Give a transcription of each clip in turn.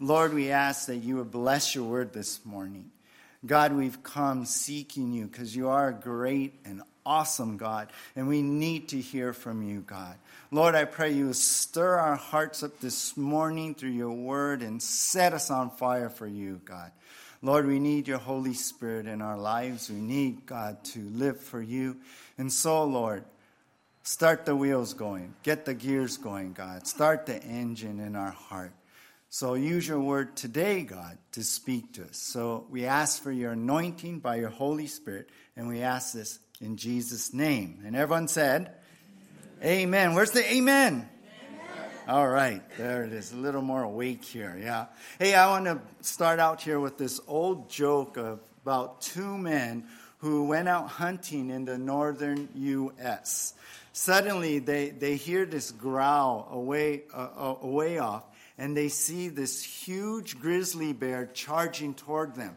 Lord, we ask that you would bless your word this morning. God, we've come seeking you because you are a great and awesome God, and we need to hear from you, God. Lord, I pray you stir our hearts up this morning through your word and set us on fire for you, God. Lord, we need your Holy Spirit in our lives. We need, God, to live for you. And so, Lord, start the wheels going, get the gears going, God. Start the engine in our heart. So use your word today, God, to speak to us. So we ask for your anointing by your Holy Spirit, and we ask this in Jesus' name. And everyone said, Amen. amen. Where's the amen? amen? All right, there it is. A little more awake here, yeah. Hey, I want to start out here with this old joke of about two men who went out hunting in the northern U.S. Suddenly, they, they hear this growl away, uh, uh, away off, and they see this huge grizzly bear charging toward them.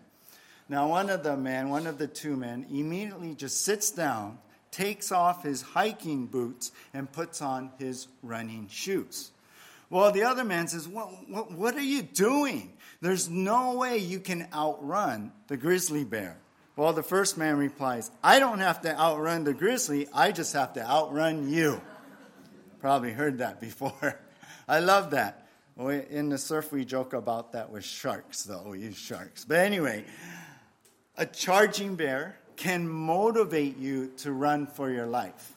Now, one of the men, one of the two men, immediately just sits down, takes off his hiking boots, and puts on his running shoes. Well, the other man says, what, what, what, are you doing? There's no way you can outrun the grizzly bear. Well, the first man replies, I don't have to outrun the grizzly, I just have to outrun you. Probably heard that before. I love that. In the surf, we joke about that with sharks, though. We use sharks. But anyway, a charging bear can motivate you to run for your life.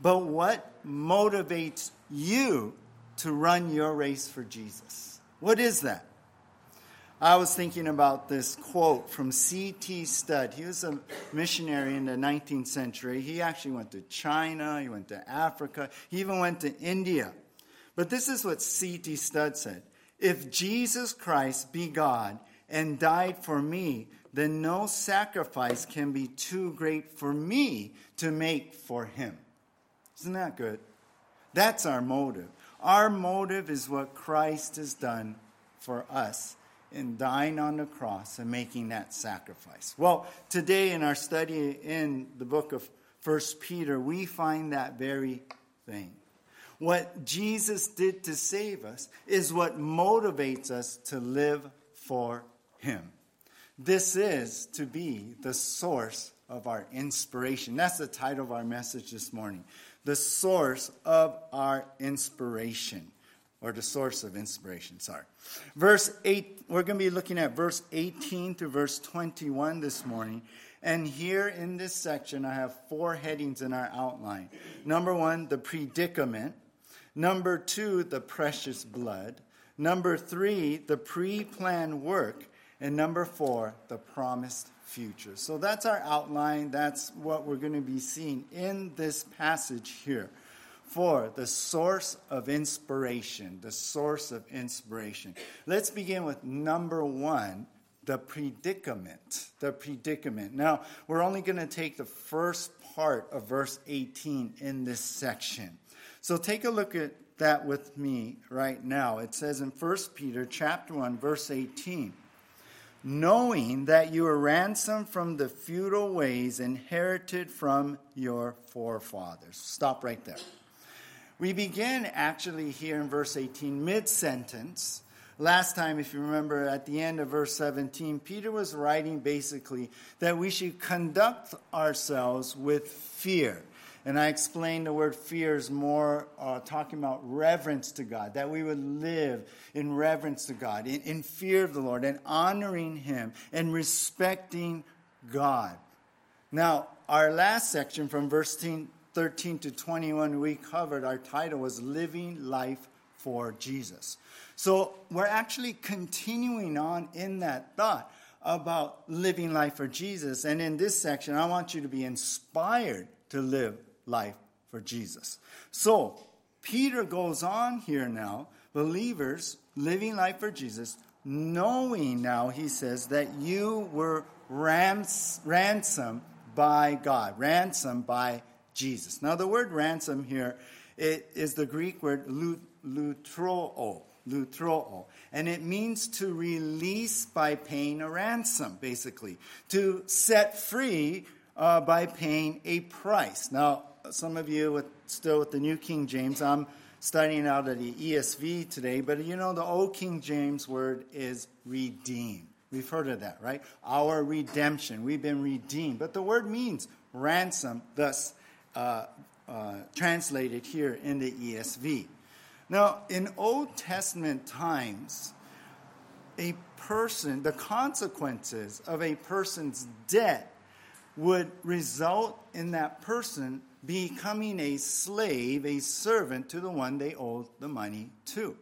But what motivates you to run your race for Jesus? What is that? I was thinking about this quote from C.T. Studd. He was a missionary in the 19th century. He actually went to China, he went to Africa, he even went to India. But this is what C.T. Studd said If Jesus Christ be God and died for me, then no sacrifice can be too great for me to make for him. Isn't that good? That's our motive. Our motive is what Christ has done for us in dying on the cross and making that sacrifice. Well, today in our study in the book of First Peter, we find that very thing. What Jesus did to save us is what motivates us to live for Him. This is to be the source of our inspiration. That's the title of our message this morning. The source of our inspiration, or the source of inspiration, sorry. Verse 8, we're going to be looking at verse 18 to verse 21 this morning. And here in this section, I have four headings in our outline. Number one, the predicament. Number two, the precious blood. Number three, the pre planned work. And number four, the promised future. So that's our outline. That's what we're going to be seeing in this passage here. For the source of inspiration, the source of inspiration. Let's begin with number one the predicament. The predicament. Now, we're only going to take the first part of verse 18 in this section. So take a look at that with me right now. It says in 1 Peter chapter 1 verse 18, knowing that you are ransomed from the futile ways inherited from your forefathers. Stop right there. We begin actually here in verse 18 mid sentence. Last time, if you remember, at the end of verse 17, Peter was writing basically that we should conduct ourselves with fear. And I explained the word fear is more uh, talking about reverence to God, that we would live in reverence to God, in, in fear of the Lord, and honoring Him and respecting God. Now, our last section from verse 13 to 21, we covered, our title was Living Life for Jesus. So we're actually continuing on in that thought about living life for Jesus. And in this section, I want you to be inspired to live life for Jesus. So, Peter goes on here now, believers living life for Jesus, knowing now, he says, that you were rans- ransomed by God, ransomed by Jesus. Now, the word ransom here it is the Greek word lutroo, lutroo, and it means to release by paying a ransom, basically, to set free uh, by paying a price. Now, some of you with, still with the New King James, I'm studying out of the ESV today, but you know, the Old King James word is redeem. We've heard of that, right? Our redemption. We've been redeemed. But the word means ransom, thus uh, uh, translated here in the ESV. Now, in Old Testament times, a person, the consequences of a person's debt would result in that person becoming a slave, a servant to the one they owed the money to.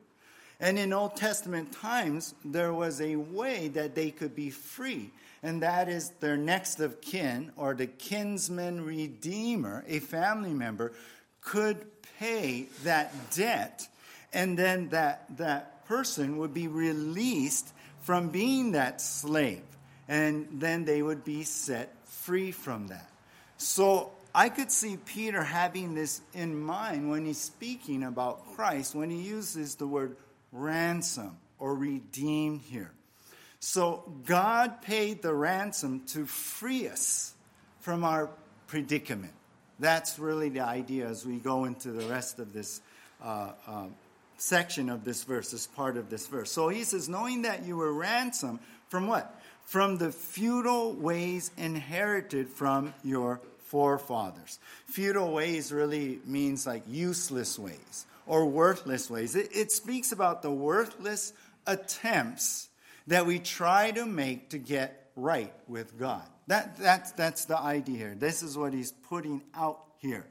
And in Old Testament times, there was a way that they could be free, and that is their next of kin or the kinsman redeemer, a family member, could pay that debt, and then that, that person would be released from being that slave, and then they would be set free from that. So I could see Peter having this in mind when he's speaking about Christ, when he uses the word ransom or redeemed here. So God paid the ransom to free us from our predicament. That's really the idea as we go into the rest of this uh, uh, section of this verse, this part of this verse. So he says, knowing that you were ransomed from what? From the futile ways inherited from your forefathers. Futile ways really means like useless ways or worthless ways. It, it speaks about the worthless attempts that we try to make to get right with God. That, that's, that's the idea here. This is what he's putting out here.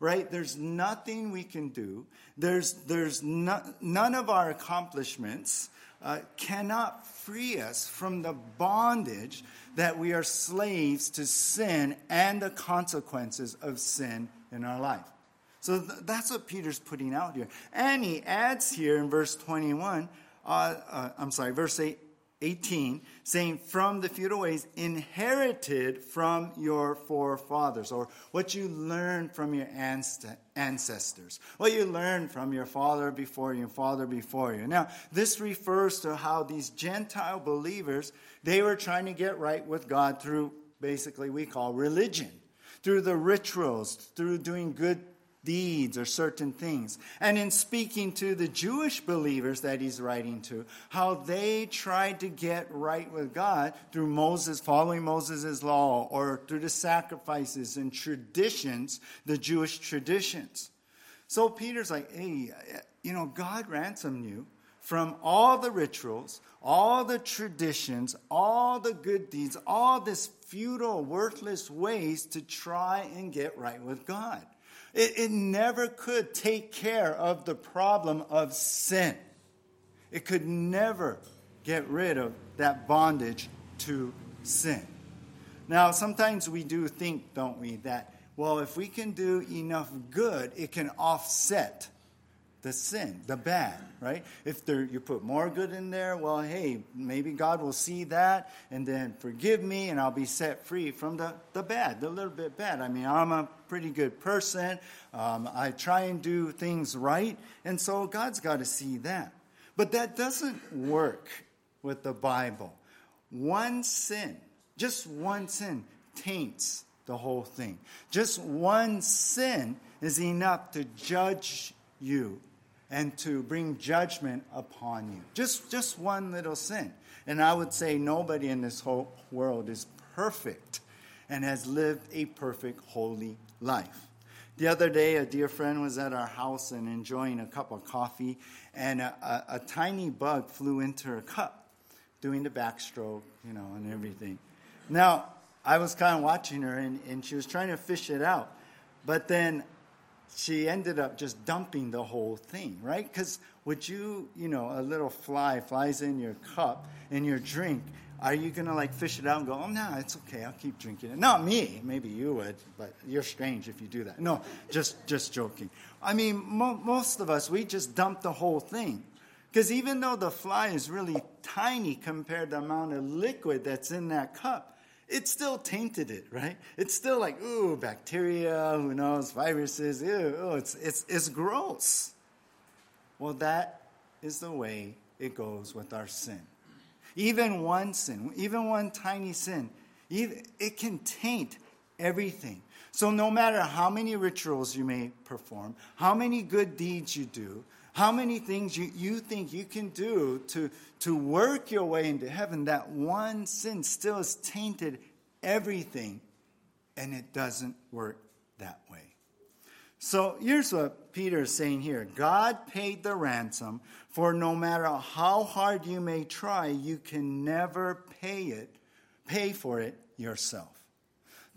Right? There's nothing we can do. There's, there's no, none of our accomplishments uh, cannot free us from the bondage that we are slaves to sin and the consequences of sin in our life. So th- that's what Peter's putting out here. And he adds here in verse 21, uh, uh, I'm sorry, verse 8, 18, saying, from the futile ways inherited from your forefathers, or what you learned from your ancestors, what you learned from your father before you, father before you. Now, this refers to how these Gentile believers, they were trying to get right with God through basically we call religion, through the rituals, through doing good deeds or certain things. And in speaking to the Jewish believers that he's writing to, how they tried to get right with God through Moses, following Moses' law, or through the sacrifices and traditions, the Jewish traditions. So Peter's like, hey, you know, God ransomed you from all the rituals, all the traditions, all the good deeds, all this futile, worthless ways to try and get right with God. It, it never could take care of the problem of sin. It could never get rid of that bondage to sin. Now, sometimes we do think, don't we, that, well, if we can do enough good, it can offset the sin, the bad, right? If there, you put more good in there, well, hey, maybe God will see that and then forgive me and I'll be set free from the, the bad, the little bit bad. I mean, I'm a pretty good person. Um, I try and do things right. And so God's got to see that. But that doesn't work with the Bible. One sin, just one sin, taints the whole thing. Just one sin is enough to judge you and to bring judgment upon you. Just, just one little sin. And I would say nobody in this whole world is perfect and has lived a perfect, holy life. The other day, a dear friend was at our house and enjoying a cup of coffee, and a, a, a tiny bug flew into her cup, doing the backstroke, you know, and everything. Now, I was kind of watching her, and, and she was trying to fish it out. But then she ended up just dumping the whole thing, right? Because would you, you know, a little fly flies in your cup in your drink, are you gonna like fish it out and go, oh no, it's okay, I'll keep drinking it? Not me, maybe you would, but you're strange if you do that. No, just just joking. I mean, mo- most of us we just dump the whole thing, because even though the fly is really tiny compared to the amount of liquid that's in that cup, it still tainted it, right? It's still like, ooh, bacteria, who knows, viruses, ew, it's, it's, it's gross. Well, that is the way it goes with our sin. Even one sin, even one tiny sin, it can taint everything. So, no matter how many rituals you may perform, how many good deeds you do, how many things you, you think you can do to, to work your way into heaven, that one sin still has tainted everything, and it doesn't work that way. So here's what Peter is saying here God paid the ransom, for no matter how hard you may try, you can never pay it, pay for it yourself.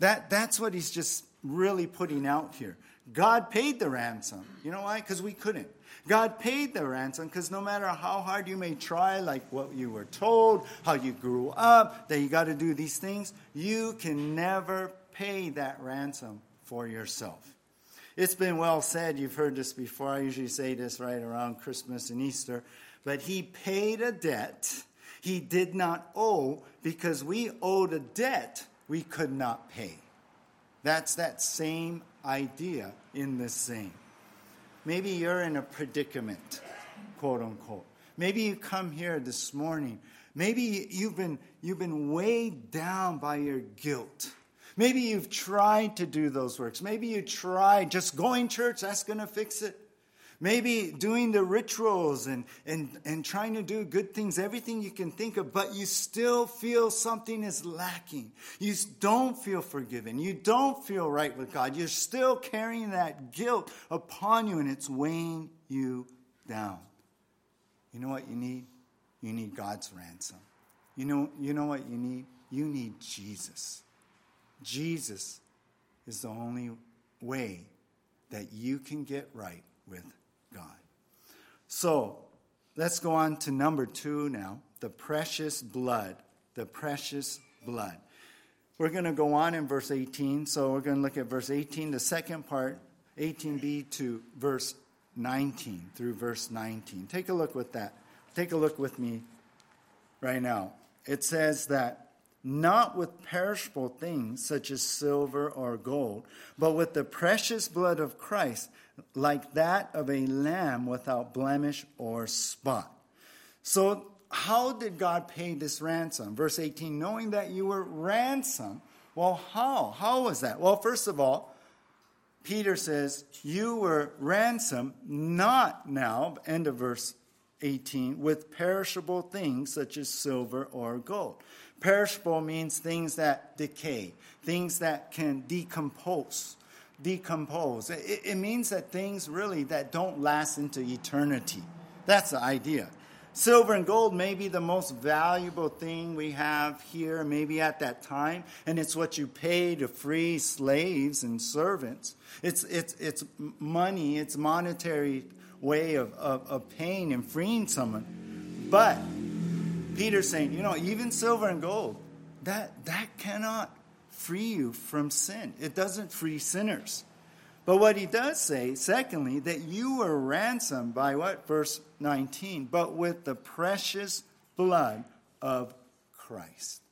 That, that's what he's just really putting out here. God paid the ransom. You know why? Because we couldn't. God paid the ransom because no matter how hard you may try, like what you were told, how you grew up, that you got to do these things, you can never pay that ransom for yourself. It's been well said, you've heard this before. I usually say this right around Christmas and Easter. But he paid a debt he did not owe because we owed a debt we could not pay. That's that same idea in the same. Maybe you're in a predicament, quote unquote. Maybe you come here this morning. Maybe you've been, you've been weighed down by your guilt. Maybe you've tried to do those works. Maybe you tried just going church, that's going to fix it. Maybe doing the rituals and, and, and trying to do good things, everything you can think of, but you still feel something is lacking. You don't feel forgiven. You don't feel right with God. You're still carrying that guilt upon you and it's weighing you down. You know what you need? You need God's ransom. You know, you know what you need? You need Jesus. Jesus is the only way that you can get right with God. So let's go on to number two now the precious blood. The precious blood. We're going to go on in verse 18. So we're going to look at verse 18, the second part, 18b to verse 19 through verse 19. Take a look with that. Take a look with me right now. It says that not with perishable things such as silver or gold, but with the precious blood of Christ, like that of a lamb without blemish or spot. So, how did God pay this ransom? Verse 18, knowing that you were ransomed. Well, how? How was that? Well, first of all, Peter says, You were ransomed, not now, end of verse 18, with perishable things such as silver or gold. Perishable means things that decay, things that can decompose. Decompose. It, it means that things really that don't last into eternity. That's the idea. Silver and gold may be the most valuable thing we have here, maybe at that time, and it's what you pay to free slaves and servants. It's, it's, it's money, it's monetary way of, of, of paying and freeing someone. But Peter's saying, you know, even silver and gold, that, that cannot free you from sin. It doesn't free sinners. But what he does say, secondly, that you were ransomed by what? Verse 19, but with the precious blood of Christ.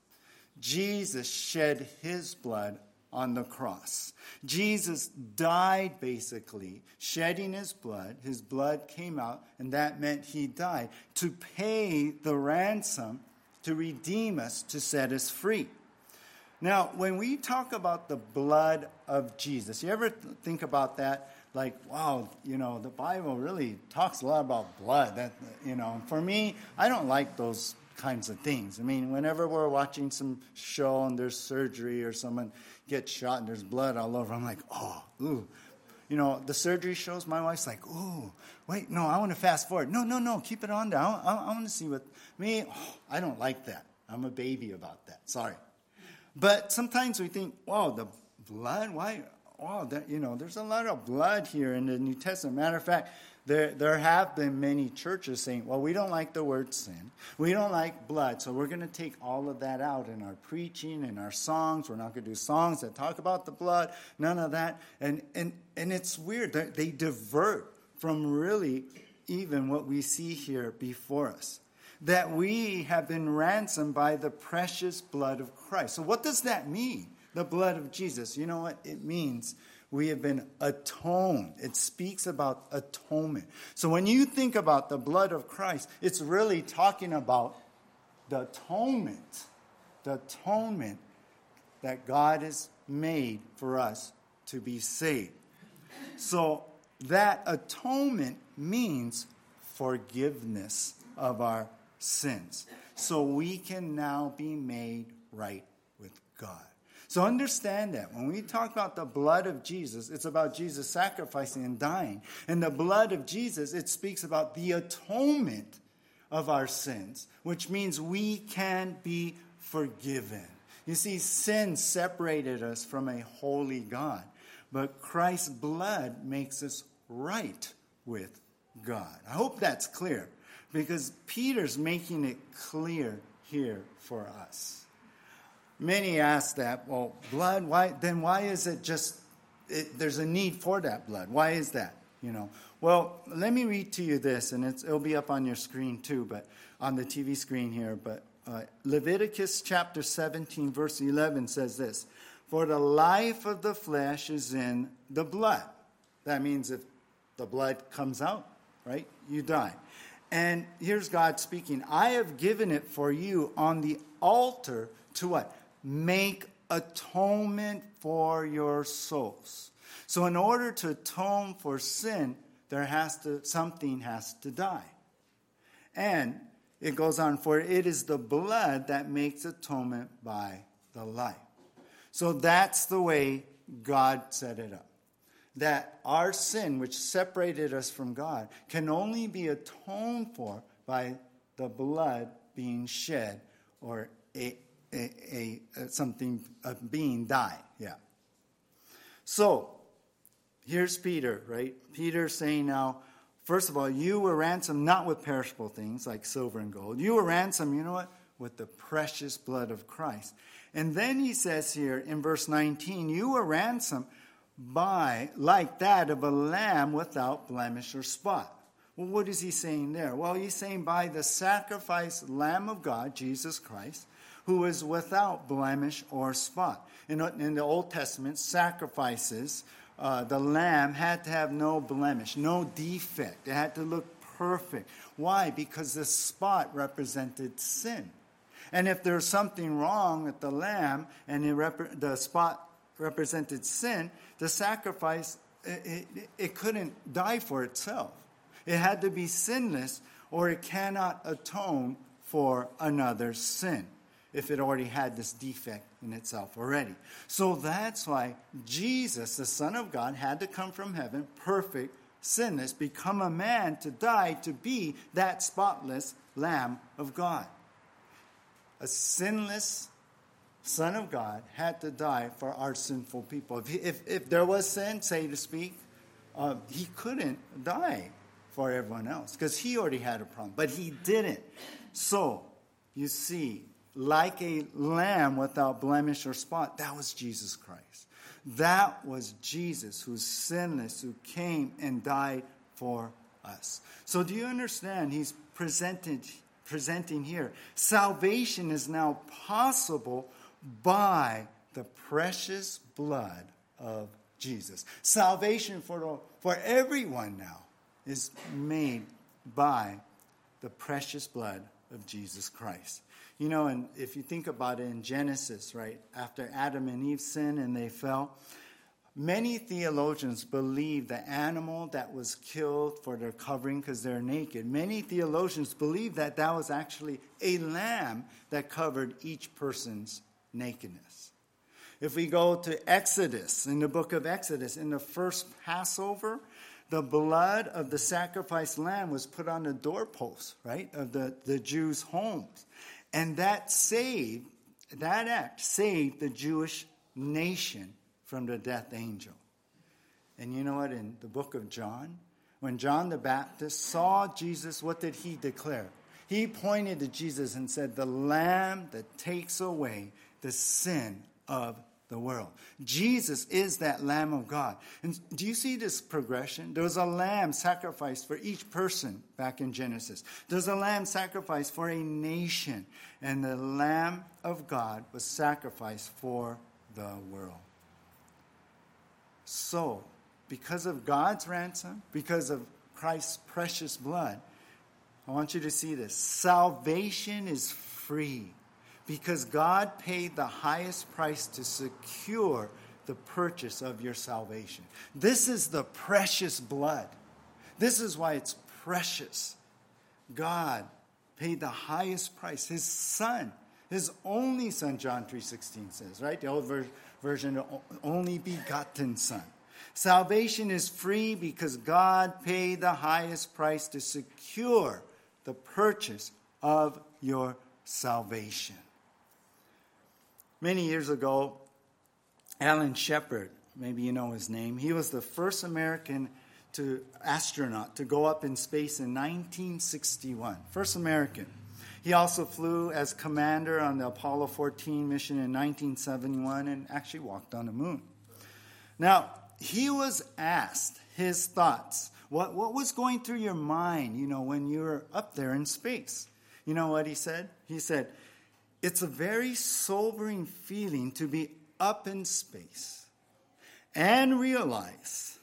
Jesus shed his blood on the cross. Jesus died basically, shedding his blood. His blood came out, and that meant he died to pay the ransom to redeem us, to set us free. Now, when we talk about the blood of Jesus, you ever think about that? Like, wow, you know, the Bible really talks a lot about blood. That, you know, for me, I don't like those kinds of things. I mean, whenever we're watching some show and there's surgery or someone gets shot and there's blood all over, I'm like, oh, ooh. You know, the surgery shows, my wife's like, ooh, wait, no, I want to fast forward. No, no, no, keep it on there. I, I, I want to see what, me, oh, I don't like that. I'm a baby about that. Sorry. But sometimes we think, wow, the blood, why? Wow, that, you know, there's a lot of blood here in the New Testament. Matter of fact, there, there have been many churches saying, well, we don't like the word sin. We don't like blood, so we're going to take all of that out in our preaching, in our songs. We're not going to do songs that talk about the blood, none of that. And, and, and it's weird. They divert from really even what we see here before us. That we have been ransomed by the precious blood of Christ. So, what does that mean? The blood of Jesus. You know what? It means we have been atoned. It speaks about atonement. So when you think about the blood of Christ, it's really talking about the atonement. The atonement that God has made for us to be saved. So that atonement means forgiveness of our sins. So we can now be made right with God. So understand that when we talk about the blood of Jesus, it's about Jesus sacrificing and dying. And the blood of Jesus, it speaks about the atonement of our sins, which means we can be forgiven. You see, sin separated us from a holy God, but Christ's blood makes us right with God. I hope that's clear because Peter's making it clear here for us. Many ask that, well, blood, why, then why is it just, it, there's a need for that blood? Why is that? You know, well, let me read to you this, and it'll be up on your screen too, but on the TV screen here. But uh, Leviticus chapter 17, verse 11 says this For the life of the flesh is in the blood. That means if the blood comes out, right, you die. And here's God speaking I have given it for you on the altar to what? make atonement for your souls. So in order to atone for sin, there has to something has to die. And it goes on for it is the blood that makes atonement by the life. So that's the way God set it up. That our sin, which separated us from God, can only be atoned for by the blood being shed or a, a, a, something a being die. Yeah. So here's Peter, right? Peter saying now, first of all, you were ransomed not with perishable things like silver and gold. You were ransomed, you know what? With the precious blood of Christ. And then he says here in verse 19, you were ransomed by like that of a lamb without blemish or spot. Well, what is he saying there? Well, he's saying by the sacrificed Lamb of God, Jesus Christ, who is without blemish or spot. In, in the Old Testament, sacrifices, uh, the lamb had to have no blemish, no defect. It had to look perfect. Why? Because the spot represented sin. And if there's something wrong with the lamb and rep- the spot represented sin, the sacrifice, it, it, it couldn't die for itself. It had to be sinless or it cannot atone for another sin if it already had this defect in itself already. So that's why Jesus, the Son of God, had to come from heaven, perfect, sinless, become a man to die to be that spotless Lamb of God. A sinless Son of God had to die for our sinful people. If, he, if, if there was sin, say to speak, uh, he couldn't die for everyone else because he already had a problem, but he didn't. So, you see, like a lamb without blemish or spot. That was Jesus Christ. That was Jesus who's sinless, who came and died for us. So, do you understand? He's presented, presenting here. Salvation is now possible by the precious blood of Jesus. Salvation for, for everyone now is made by the precious blood of Jesus Christ. You know, and if you think about it in Genesis, right, after Adam and Eve sinned and they fell, many theologians believe the animal that was killed for their covering because they're naked, many theologians believe that that was actually a lamb that covered each person's nakedness. If we go to Exodus, in the book of Exodus, in the first Passover, the blood of the sacrificed lamb was put on the doorposts, right, of the, the Jews' homes. And that saved, that act saved the Jewish nation from the death angel. And you know what? In the book of John, when John the Baptist saw Jesus, what did he declare? He pointed to Jesus and said, The Lamb that takes away the sin of the world. Jesus is that Lamb of God. And do you see this progression? There was a lamb sacrificed for each person back in Genesis. There's a lamb sacrificed for a nation. And the Lamb of God was sacrificed for the world. So, because of God's ransom, because of Christ's precious blood, I want you to see this. Salvation is free because God paid the highest price to secure the purchase of your salvation. This is the precious blood. This is why it's precious. God paid the highest price. His son, his only son, John 3.16 says, right? The old ver- version, only begotten son. Salvation is free because God paid the highest price to secure the purchase of your salvation. Many years ago, Alan Shepard, maybe you know his name, he was the first American to astronaut to go up in space in 1961. First American. He also flew as commander on the Apollo 14 mission in 1971 and actually walked on the moon. Now, he was asked his thoughts. What, what was going through your mind, you know, when you were up there in space? You know what he said? He said, It's a very sobering feeling to be up in space and realize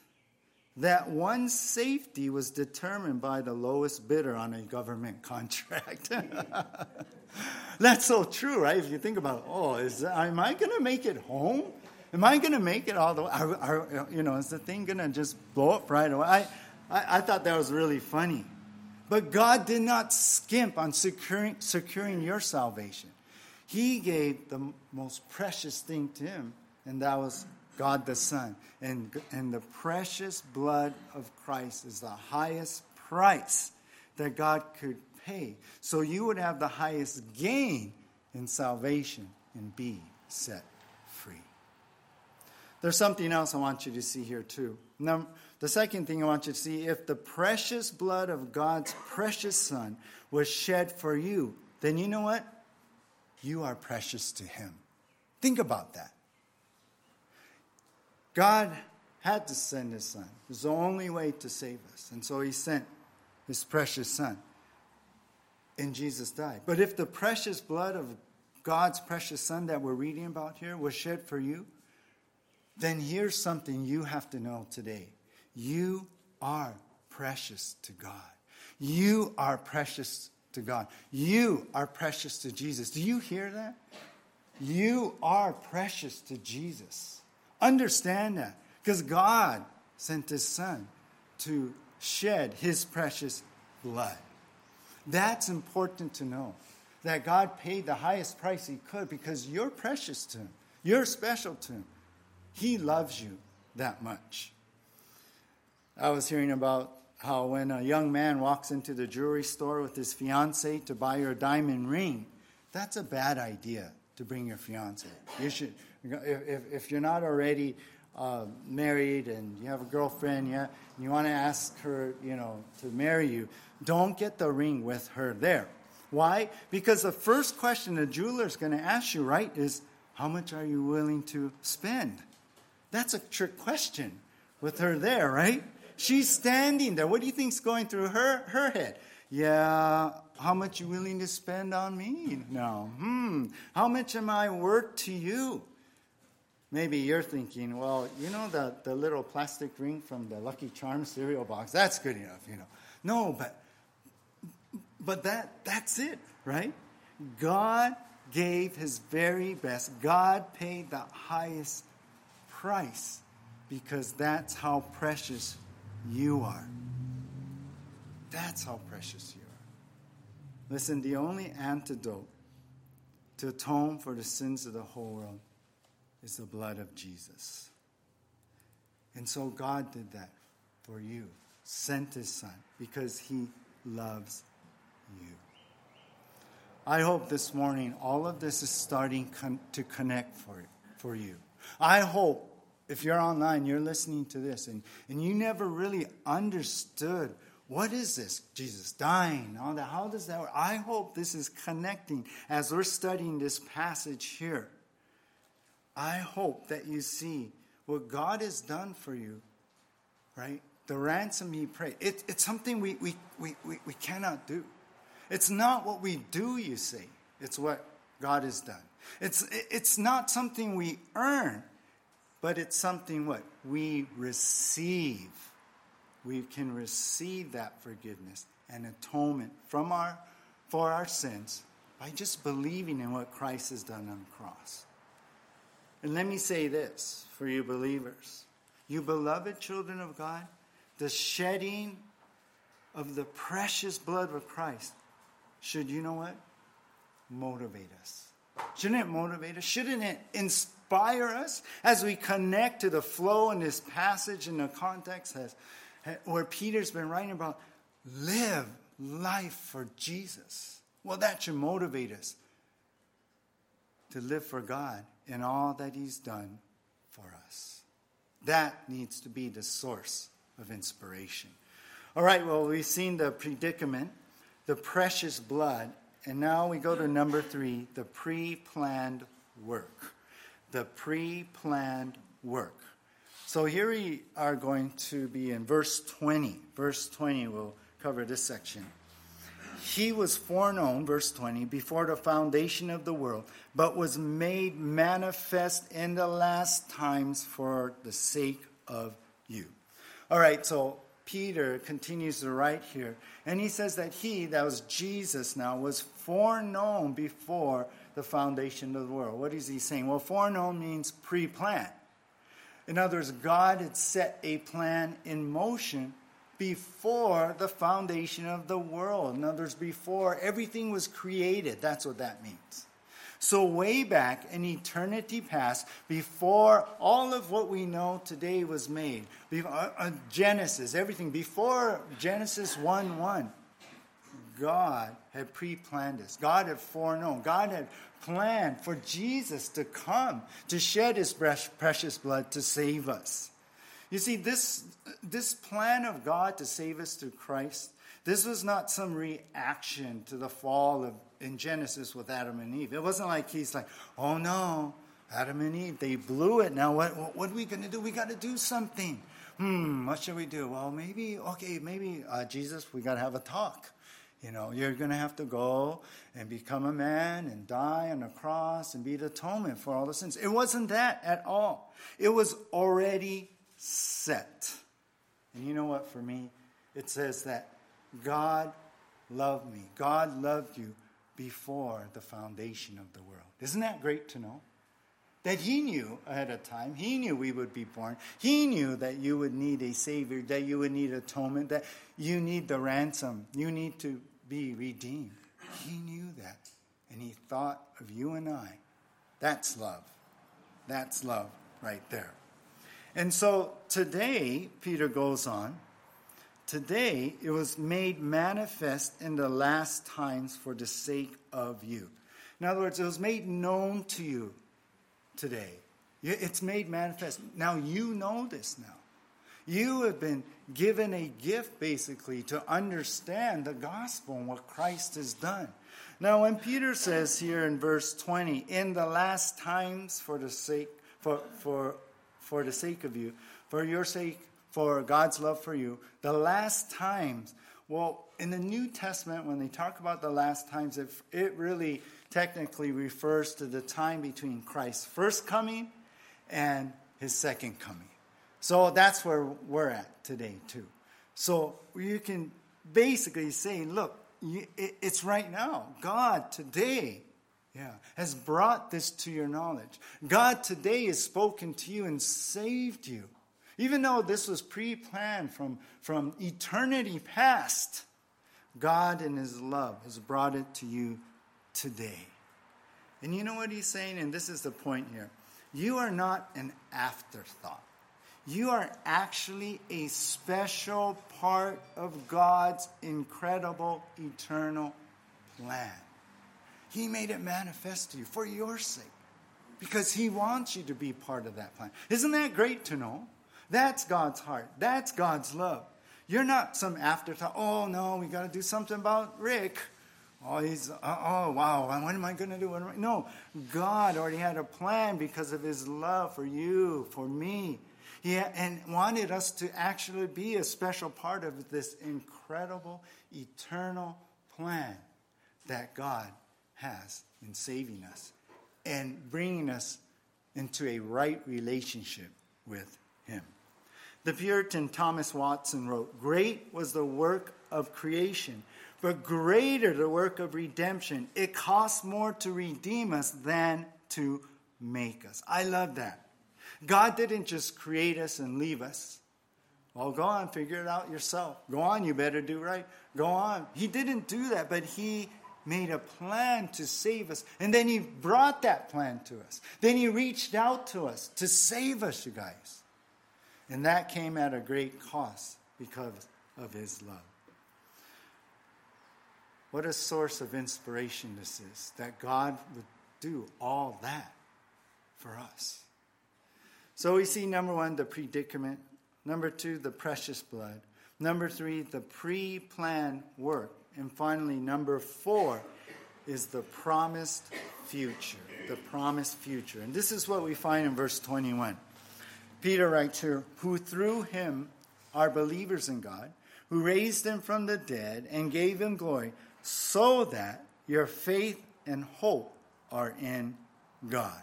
that one's safety was determined by the lowest bidder on a government contract. That's so true, right? If you think about, oh, is am I going to make it home? Am I going to make it all the way? Are, are, you know, is the thing going to just blow up right away? I, I, I, thought that was really funny. But God did not skimp on securing, securing your salvation. He gave the most precious thing to him, and that was God the Son. And, and the precious blood of Christ is the highest price that God could pay. So you would have the highest gain in salvation and be set free. There's something else I want you to see here, too. Now, the second thing I want you to see if the precious blood of God's precious Son was shed for you, then you know what? You are precious to Him. Think about that. God had to send his son. It was the only way to save us. And so he sent his precious son. And Jesus died. But if the precious blood of God's precious son that we're reading about here was shed for you, then here's something you have to know today. You are precious to God. You are precious to God. You are precious to Jesus. Do you hear that? You are precious to Jesus. Understand that. Because God sent his son to shed his precious blood. That's important to know. That God paid the highest price he could because you're precious to him. You're special to him. He loves you that much. I was hearing about how when a young man walks into the jewelry store with his fiancee to buy her a diamond ring, that's a bad idea to bring your fiance. You should if, if you're not already uh, married and you have a girlfriend, yeah, and you want to ask her, you know, to marry you, don't get the ring with her there. Why? Because the first question the jeweler is going to ask you, right, is how much are you willing to spend? That's a trick question with her there, right? She's standing there. What do you think's going through her, her head? Yeah, how much you willing to spend on me? No. Hmm. How much am I worth to you? Maybe you're thinking, well, you know the, the little plastic ring from the Lucky Charms cereal box, that's good enough, you know. No, but but that that's it, right? God gave his very best. God paid the highest price because that's how precious you are. That's how precious you are. Listen, the only antidote to atone for the sins of the whole world is the blood of Jesus. And so God did that for you, sent his son because he loves you. I hope this morning all of this is starting con- to connect for, for you. I hope if you're online, you're listening to this and, and you never really understood what is this? Jesus dying, all that. How does that work? I hope this is connecting as we're studying this passage here. I hope that you see what God has done for you, right? The ransom he paid. It, it's something we, we, we, we, we cannot do. It's not what we do, you see. It's what God has done. It's, it's not something we earn, but it's something what? We receive. We can receive that forgiveness and atonement from our, for our sins by just believing in what Christ has done on the cross. And let me say this for you believers, you beloved children of God, the shedding of the precious blood of Christ should, you know what? Motivate us. Shouldn't it motivate us? Shouldn't it inspire us as we connect to the flow in this passage in the context has, where Peter's been writing about live life for Jesus? Well, that should motivate us to live for God in all that He's done for us. That needs to be the source of inspiration. All right, well, we've seen the predicament, the precious blood, and now we go to number three the pre planned work. The pre planned work. So here we are going to be in verse 20. Verse 20 will cover this section. He was foreknown, verse 20, before the foundation of the world, but was made manifest in the last times for the sake of you. All right, so Peter continues to write here, and he says that he, that was Jesus now, was foreknown before the foundation of the world. What is he saying? Well, foreknown means pre planned. In other words, God had set a plan in motion before the foundation of the world. In other words, before everything was created. That's what that means. So, way back in eternity past, before all of what we know today was made, uh, uh, Genesis, everything, before Genesis 1 1, God had pre planned this. God had foreknown. God had planned for Jesus to come, to shed his precious blood to save us. You see, this, this plan of God to save us through Christ, this was not some reaction to the fall of, in Genesis with Adam and Eve. It wasn't like he's like, oh no, Adam and Eve, they blew it. Now what, what are we going to do? We got to do something. Hmm, what should we do? Well, maybe, okay, maybe, uh, Jesus, we got to have a talk. You know, you're going to have to go and become a man and die on a cross and be the atonement for all the sins. It wasn't that at all. It was already set. And you know what, for me, it says that God loved me. God loved you before the foundation of the world. Isn't that great to know? That He knew ahead of time. He knew we would be born. He knew that you would need a Savior, that you would need atonement, that you need the ransom. You need to be redeemed. He knew that. And He thought of you and I. That's love. That's love right there. And so today, Peter goes on, today it was made manifest in the last times for the sake of you. In other words, it was made known to you today. It's made manifest. Now you know this now. You have been given a gift, basically, to understand the gospel and what Christ has done. Now, when Peter says here in verse 20, in the last times for the sake, for, for for the sake of you, for your sake, for God's love for you. The last times, well, in the New Testament, when they talk about the last times, it, it really technically refers to the time between Christ's first coming and his second coming. So that's where we're at today, too. So you can basically say, look, it's right now. God today yeah, has brought this to your knowledge. God today has spoken to you and saved you. Even though this was pre planned from, from eternity past, God in His love has brought it to you today. And you know what He's saying? And this is the point here. You are not an afterthought. You are actually a special part of God's incredible eternal plan. He made it manifest to you for your sake because He wants you to be part of that plan. Isn't that great to know? That's God's heart. That's God's love. You're not some afterthought. Oh no, we got to do something about Rick. Oh, he's. Uh, oh wow. What am I going to do? No, God already had a plan because of His love for you, for me. He and wanted us to actually be a special part of this incredible, eternal plan that God has in saving us and bringing us into a right relationship with Him. The Puritan Thomas Watson wrote Great was the work of creation, but greater the work of redemption. It costs more to redeem us than to make us. I love that. God didn't just create us and leave us. Well, go on, figure it out yourself. Go on, you better do right. Go on. He didn't do that, but He made a plan to save us. And then He brought that plan to us. Then He reached out to us to save us, you guys. And that came at a great cost because of His love. What a source of inspiration this is that God would do all that for us. So we see number one, the predicament. Number two, the precious blood. Number three, the pre planned work. And finally, number four is the promised future. The promised future. And this is what we find in verse 21. Peter writes here, who through him are believers in God, who raised him from the dead and gave him glory, so that your faith and hope are in God.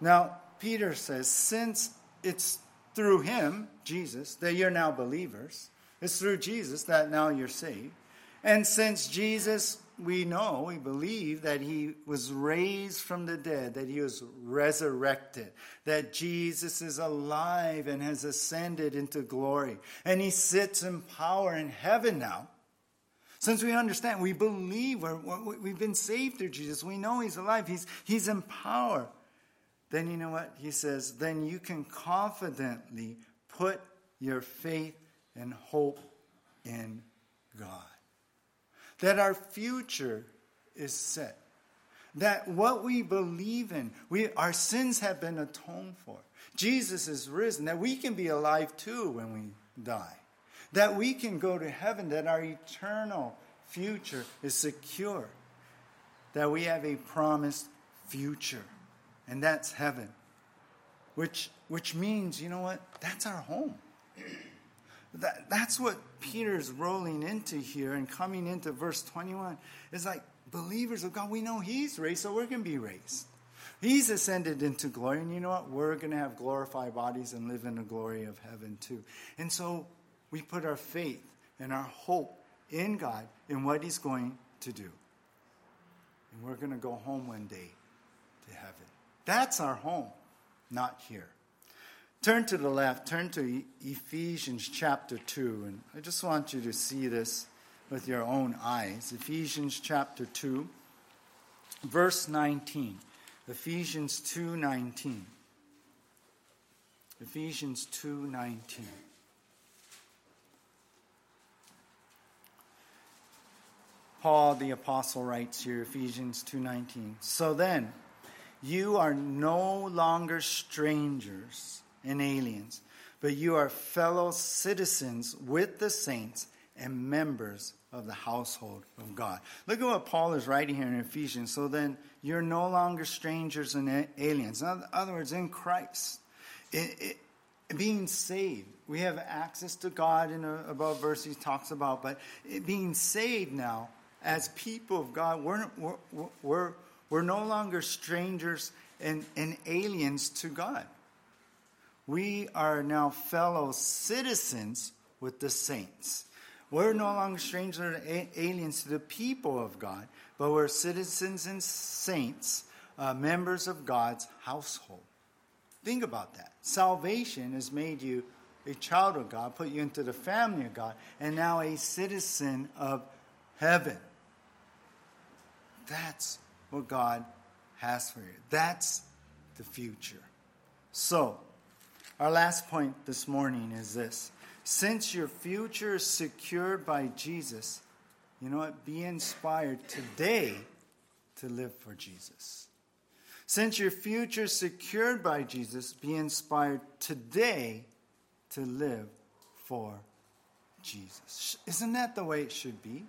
Now, Peter says, since it's through him, Jesus, that you're now believers, it's through Jesus that now you're saved. And since Jesus, we know, we believe that he was raised from the dead, that he was resurrected, that Jesus is alive and has ascended into glory, and he sits in power in heaven now. Since we understand, we believe, we have been saved through Jesus, we know he's alive, he's, he's in power then you know what? He says, then you can confidently put your faith and hope in God. That our future is set. That what we believe in, we, our sins have been atoned for. Jesus is risen. That we can be alive too when we die. That we can go to heaven. That our eternal future is secure. That we have a promised future and that's heaven. Which, which means, you know what? That's our home. That, that's what Peter's rolling into here and coming into verse 21. It's like, believers of God, we know He's raised, so we're going to be raised. He's ascended into glory, and you know what? We're going to have glorified bodies and live in the glory of heaven too. And so we put our faith and our hope in God in what He's going to do. And we're going to go home one day to heaven. That's our home, not here. Turn to the left, turn to Ephesians chapter 2, and I just want you to see this with your own eyes. Ephesians chapter 2, verse 19. Ephesians 2:19. Ephesians 2:19. Paul the apostle writes here Ephesians 2:19. So then, you are no longer strangers and aliens, but you are fellow citizens with the saints and members of the household of God. Look at what Paul is writing here in Ephesians. So then, you're no longer strangers and aliens. In other words, in Christ, it, it, being saved, we have access to God in a, above verse he talks about, but being saved now as people of God, we're, we're, we're we're no longer strangers and, and aliens to God. We are now fellow citizens with the saints. We're no longer strangers or aliens to the people of God, but we're citizens and saints, uh, members of God's household. Think about that. Salvation has made you a child of God, put you into the family of God, and now a citizen of heaven. That's what God has for you. That's the future. So, our last point this morning is this. Since your future is secured by Jesus, you know what? Be inspired today to live for Jesus. Since your future is secured by Jesus, be inspired today to live for Jesus. Isn't that the way it should be?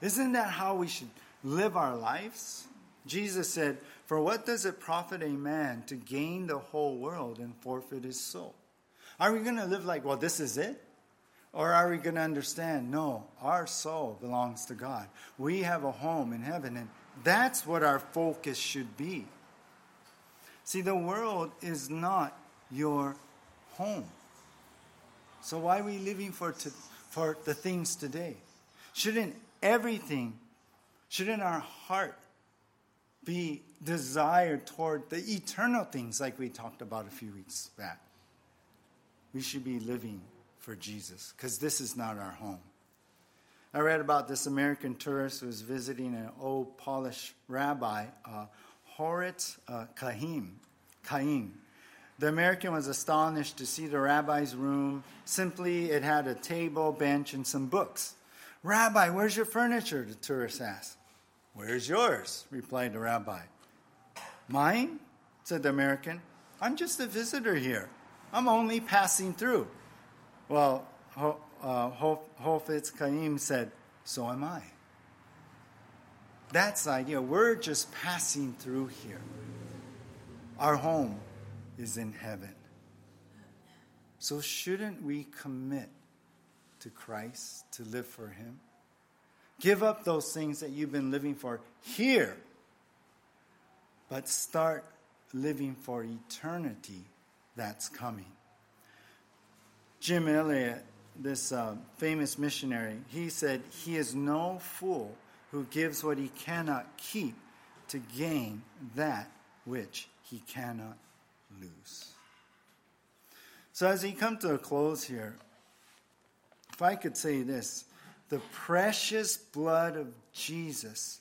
Isn't that how we should live our lives? Jesus said, For what does it profit a man to gain the whole world and forfeit his soul? Are we going to live like, well, this is it? Or are we going to understand, no, our soul belongs to God. We have a home in heaven, and that's what our focus should be. See, the world is not your home. So why are we living for, to, for the things today? Shouldn't everything, shouldn't our heart be desired toward the eternal things like we talked about a few weeks back? We should be living for Jesus because this is not our home. I read about this American tourist who was visiting an old Polish rabbi, uh, Horitz uh, Kahim. Chaim. The American was astonished to see the rabbi's room. Simply, it had a table, bench, and some books. Rabbi, where's your furniture? The tourist asked. Where's yours? replied the rabbi. Mine? said the American. I'm just a visitor here. I'm only passing through. Well, Ho- uh, said, So am I. That's the idea. We're just passing through here. Our home is in heaven. So, shouldn't we commit to Christ to live for Him? Give up those things that you've been living for here, but start living for eternity that's coming. Jim Elliot, this uh, famous missionary, he said, He is no fool who gives what he cannot keep to gain that which he cannot lose. So, as we come to a close here, if I could say this the precious blood of Jesus,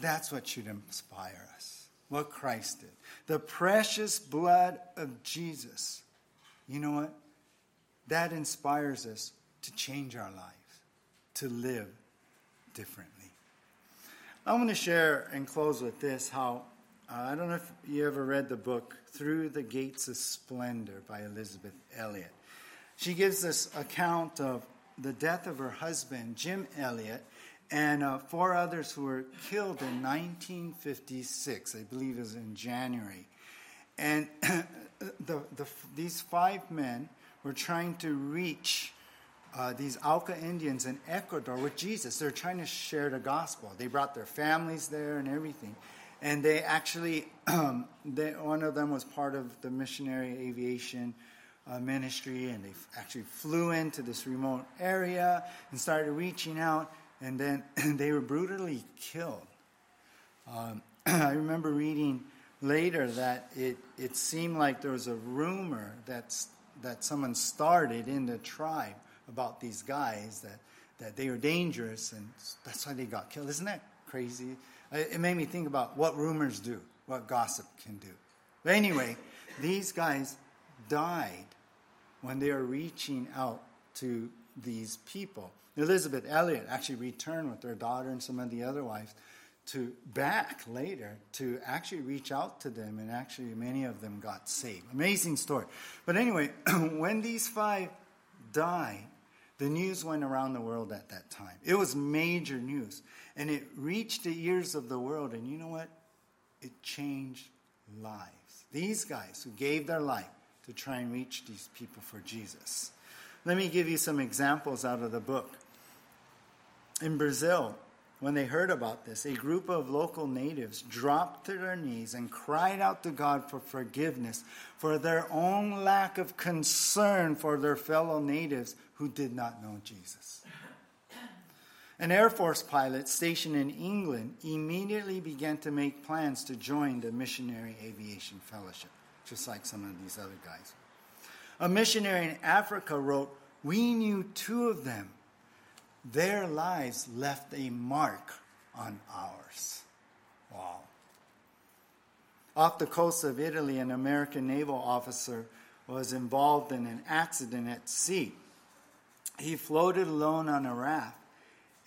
that's what should inspire us. What Christ did. The precious blood of Jesus. You know what? That inspires us to change our lives, to live differently. I want to share and close with this how uh, I don't know if you ever read the book Through the Gates of Splendor by Elisabeth Elliot. She gives this account of the death of her husband, Jim Elliot, and uh, four others who were killed in 1956. I believe it was in January. And the, the, these five men were trying to reach uh, these Auca Indians in Ecuador with Jesus. They're trying to share the gospel. They brought their families there and everything and they actually, um, they, one of them was part of the missionary aviation uh, ministry, and they actually flew into this remote area and started reaching out, and then they were brutally killed. Um, I remember reading later that it, it seemed like there was a rumor that's, that someone started in the tribe about these guys that, that they were dangerous, and that's why they got killed. Isn't that crazy? It made me think about what rumors do, what gossip can do. But anyway, these guys died when they are reaching out to these people. Elisabeth Elliot actually returned with her daughter and some of the other wives to back later to actually reach out to them, and actually many of them got saved. Amazing story. But anyway, when these five died, the news went around the world at that time. It was major news. And it reached the ears of the world. And you know what? It changed lives. These guys who gave their life to try and reach these people for Jesus. Let me give you some examples out of the book. In Brazil, when they heard about this, a group of local natives dropped to their knees and cried out to God for forgiveness for their own lack of concern for their fellow natives who did not know Jesus. An Air Force pilot stationed in England immediately began to make plans to join the Missionary Aviation Fellowship, just like some of these other guys. A missionary in Africa wrote, We knew two of them. Their lives left a mark on ours. Wow. Off the coast of Italy, an American naval officer was involved in an accident at sea he floated alone on a raft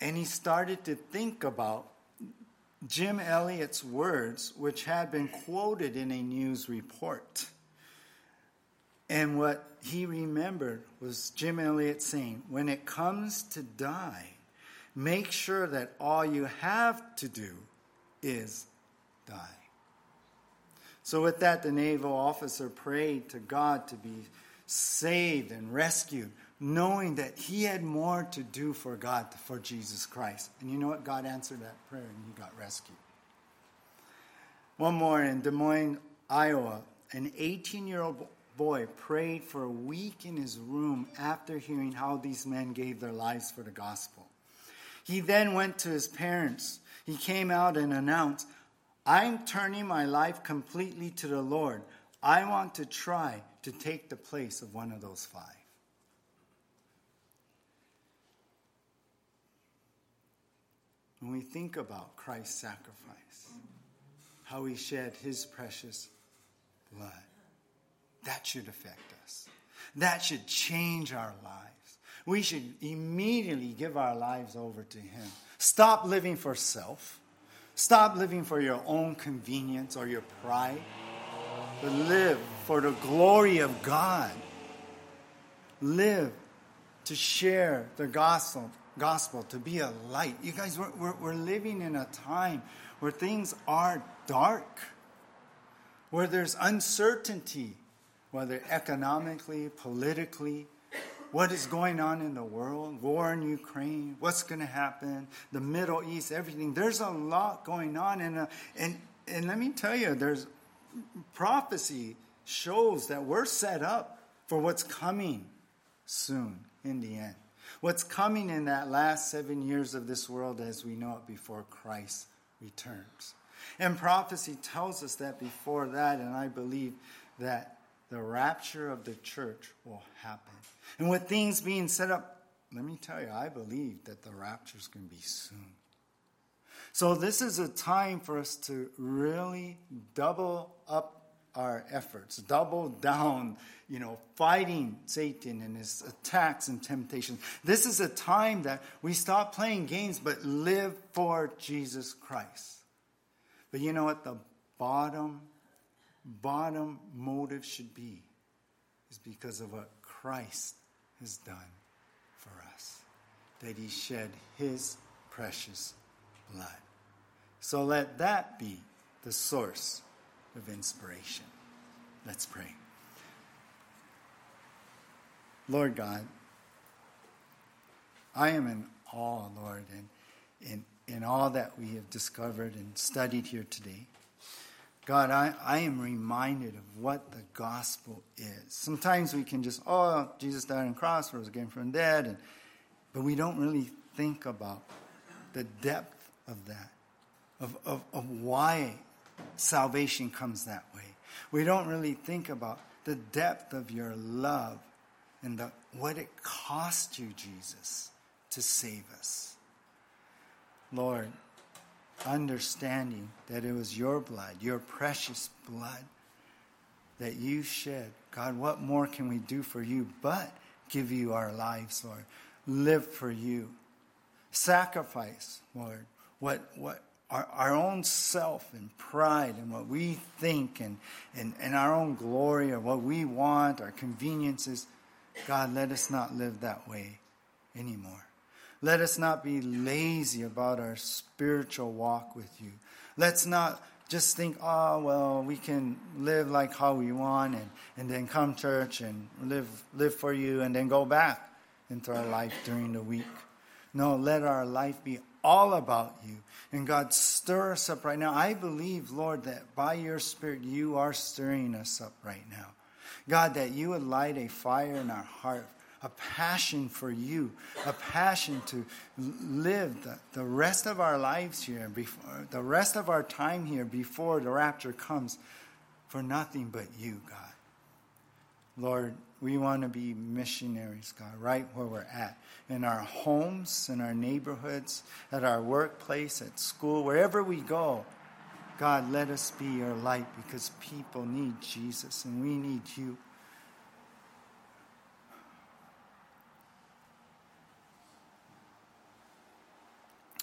and he started to think about Jim Elliot's words, which had been quoted in a news report. And what he remembered was Jim Elliot saying, When it comes to die, make sure that all you have to do is die. So, with that, the naval officer prayed to God to be saved and rescued knowing that he had more to do for God, for Jesus Christ. And you know what? God answered that prayer and he got rescued. One more in Des Moines, Iowa, an 18 year old boy prayed for a week in his room after hearing how these men gave their lives for the gospel. He then went to his parents. He came out and announced, I'm turning my life completely to the Lord. I want to try to take the place of one of those five. When we think about Christ's sacrifice, how he shed his precious blood, that should affect us. That should change our lives. We should immediately give our lives over to him. Stop living for self. Stop living for your own convenience or your pride. But live for the glory of God. Live to share the gospel, gospel to be a light. You guys, we're, we're, we're living in a time where things are dark, where there's uncertainty, whether economically, politically, what is going on in the world, war in Ukraine, what's going to happen, the Middle East, everything. There's a lot going on. And, uh, and, and let me tell you, there's prophecy shows that we're set up for what's coming soon in the end. What's coming in that last seven years of this world as we know it before Christ returns. And prophecy tells us that before that, and I believe that the rapture of the church will happen. And with things being set up, let me tell you, I believe that the rapture is going to be soon. So, this is a time for us to really double up our efforts, double down, you know, fighting Satan and his attacks and temptations. This is a time that we stop playing games but live for Jesus Christ. But you know what? The bottom, bottom motive should be is because of what Christ has done for us, that he shed his precious blood. So let that be the source of inspiration. Let's pray. Lord God, I am in awe, Lord, and in, in all that we have discovered and studied here today. God, I, I am reminded of what the gospel is. Sometimes we can just, oh, Jesus died on the cross, rose again from the dead, and, but we don't really think about the depth of that, of, of, of why salvation comes that way. We don't really think about the depth of your love and the, what it cost you, Jesus, to save us. Lord, understanding that it was your blood, your precious blood, that you shed. God, what more can we do for you but give you our lives, Lord? Live for you. Sacrifice, Lord, what, what our, our own self and pride and what we think and, and, and our own glory or what we want, our conveniences. God, let us not live that way anymore. Let us not be lazy about our spiritual walk with you. Let's not just think, oh, well, we can live like how we want and, and then come church and live, live for you and then go back into our life during the week. No, let our life be all about you. And God, stir us up right now. I believe, Lord, that by your Spirit, you are stirring us up right now. God, that you would light a fire in our heart a passion for you, a passion to live the, the rest of our lives here, before, the rest of our time here before the rapture comes for nothing but you, God. Lord, we want to be missionaries, God, right where we're at. In our homes, in our neighborhoods, at our workplace, at school, wherever we go. God, let us be your light because people need Jesus and we need you.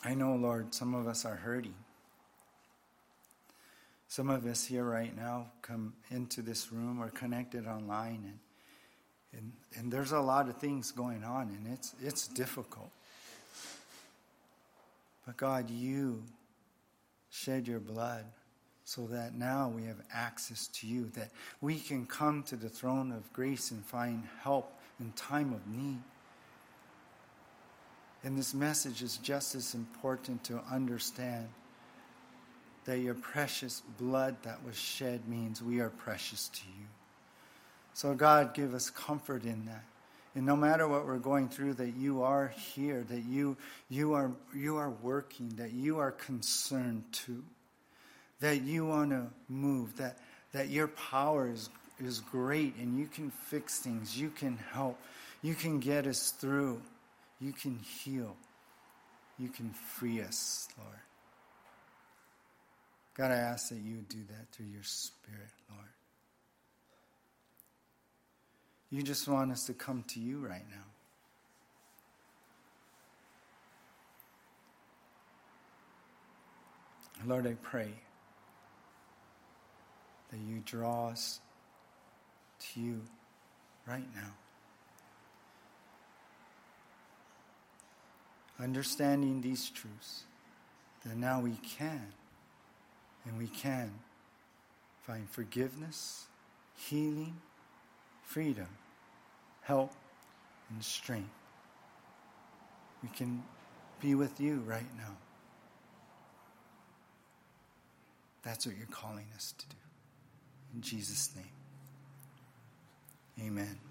I know, Lord, some of us are hurting. Some of us here right now come into this room or connected online, and, and, and there's a lot of things going on, and it's, it's difficult. But God, you shed your blood so that now we have access to you, that we can come to the throne of grace and find help in time of need. And this message is just as important to understand that your precious blood that was shed means we are precious to you. So, God, give us comfort in that. And no matter what we're going through, that you are here, that you, you, are, you are working, that you are concerned too, that you want to move, that, that your power is, is great and you can fix things, you can help, you can get us through, you can heal, you can free us, Lord. God, I ask that you do that through your Spirit, Lord. You just want us to come to you right now. Lord, I pray that you draw us to you right now. Understanding these truths, that now we can, and we can find forgiveness, healing, freedom, help, and strength. We can be with you right now. That's what you're calling us to do. In Jesus' name, amen.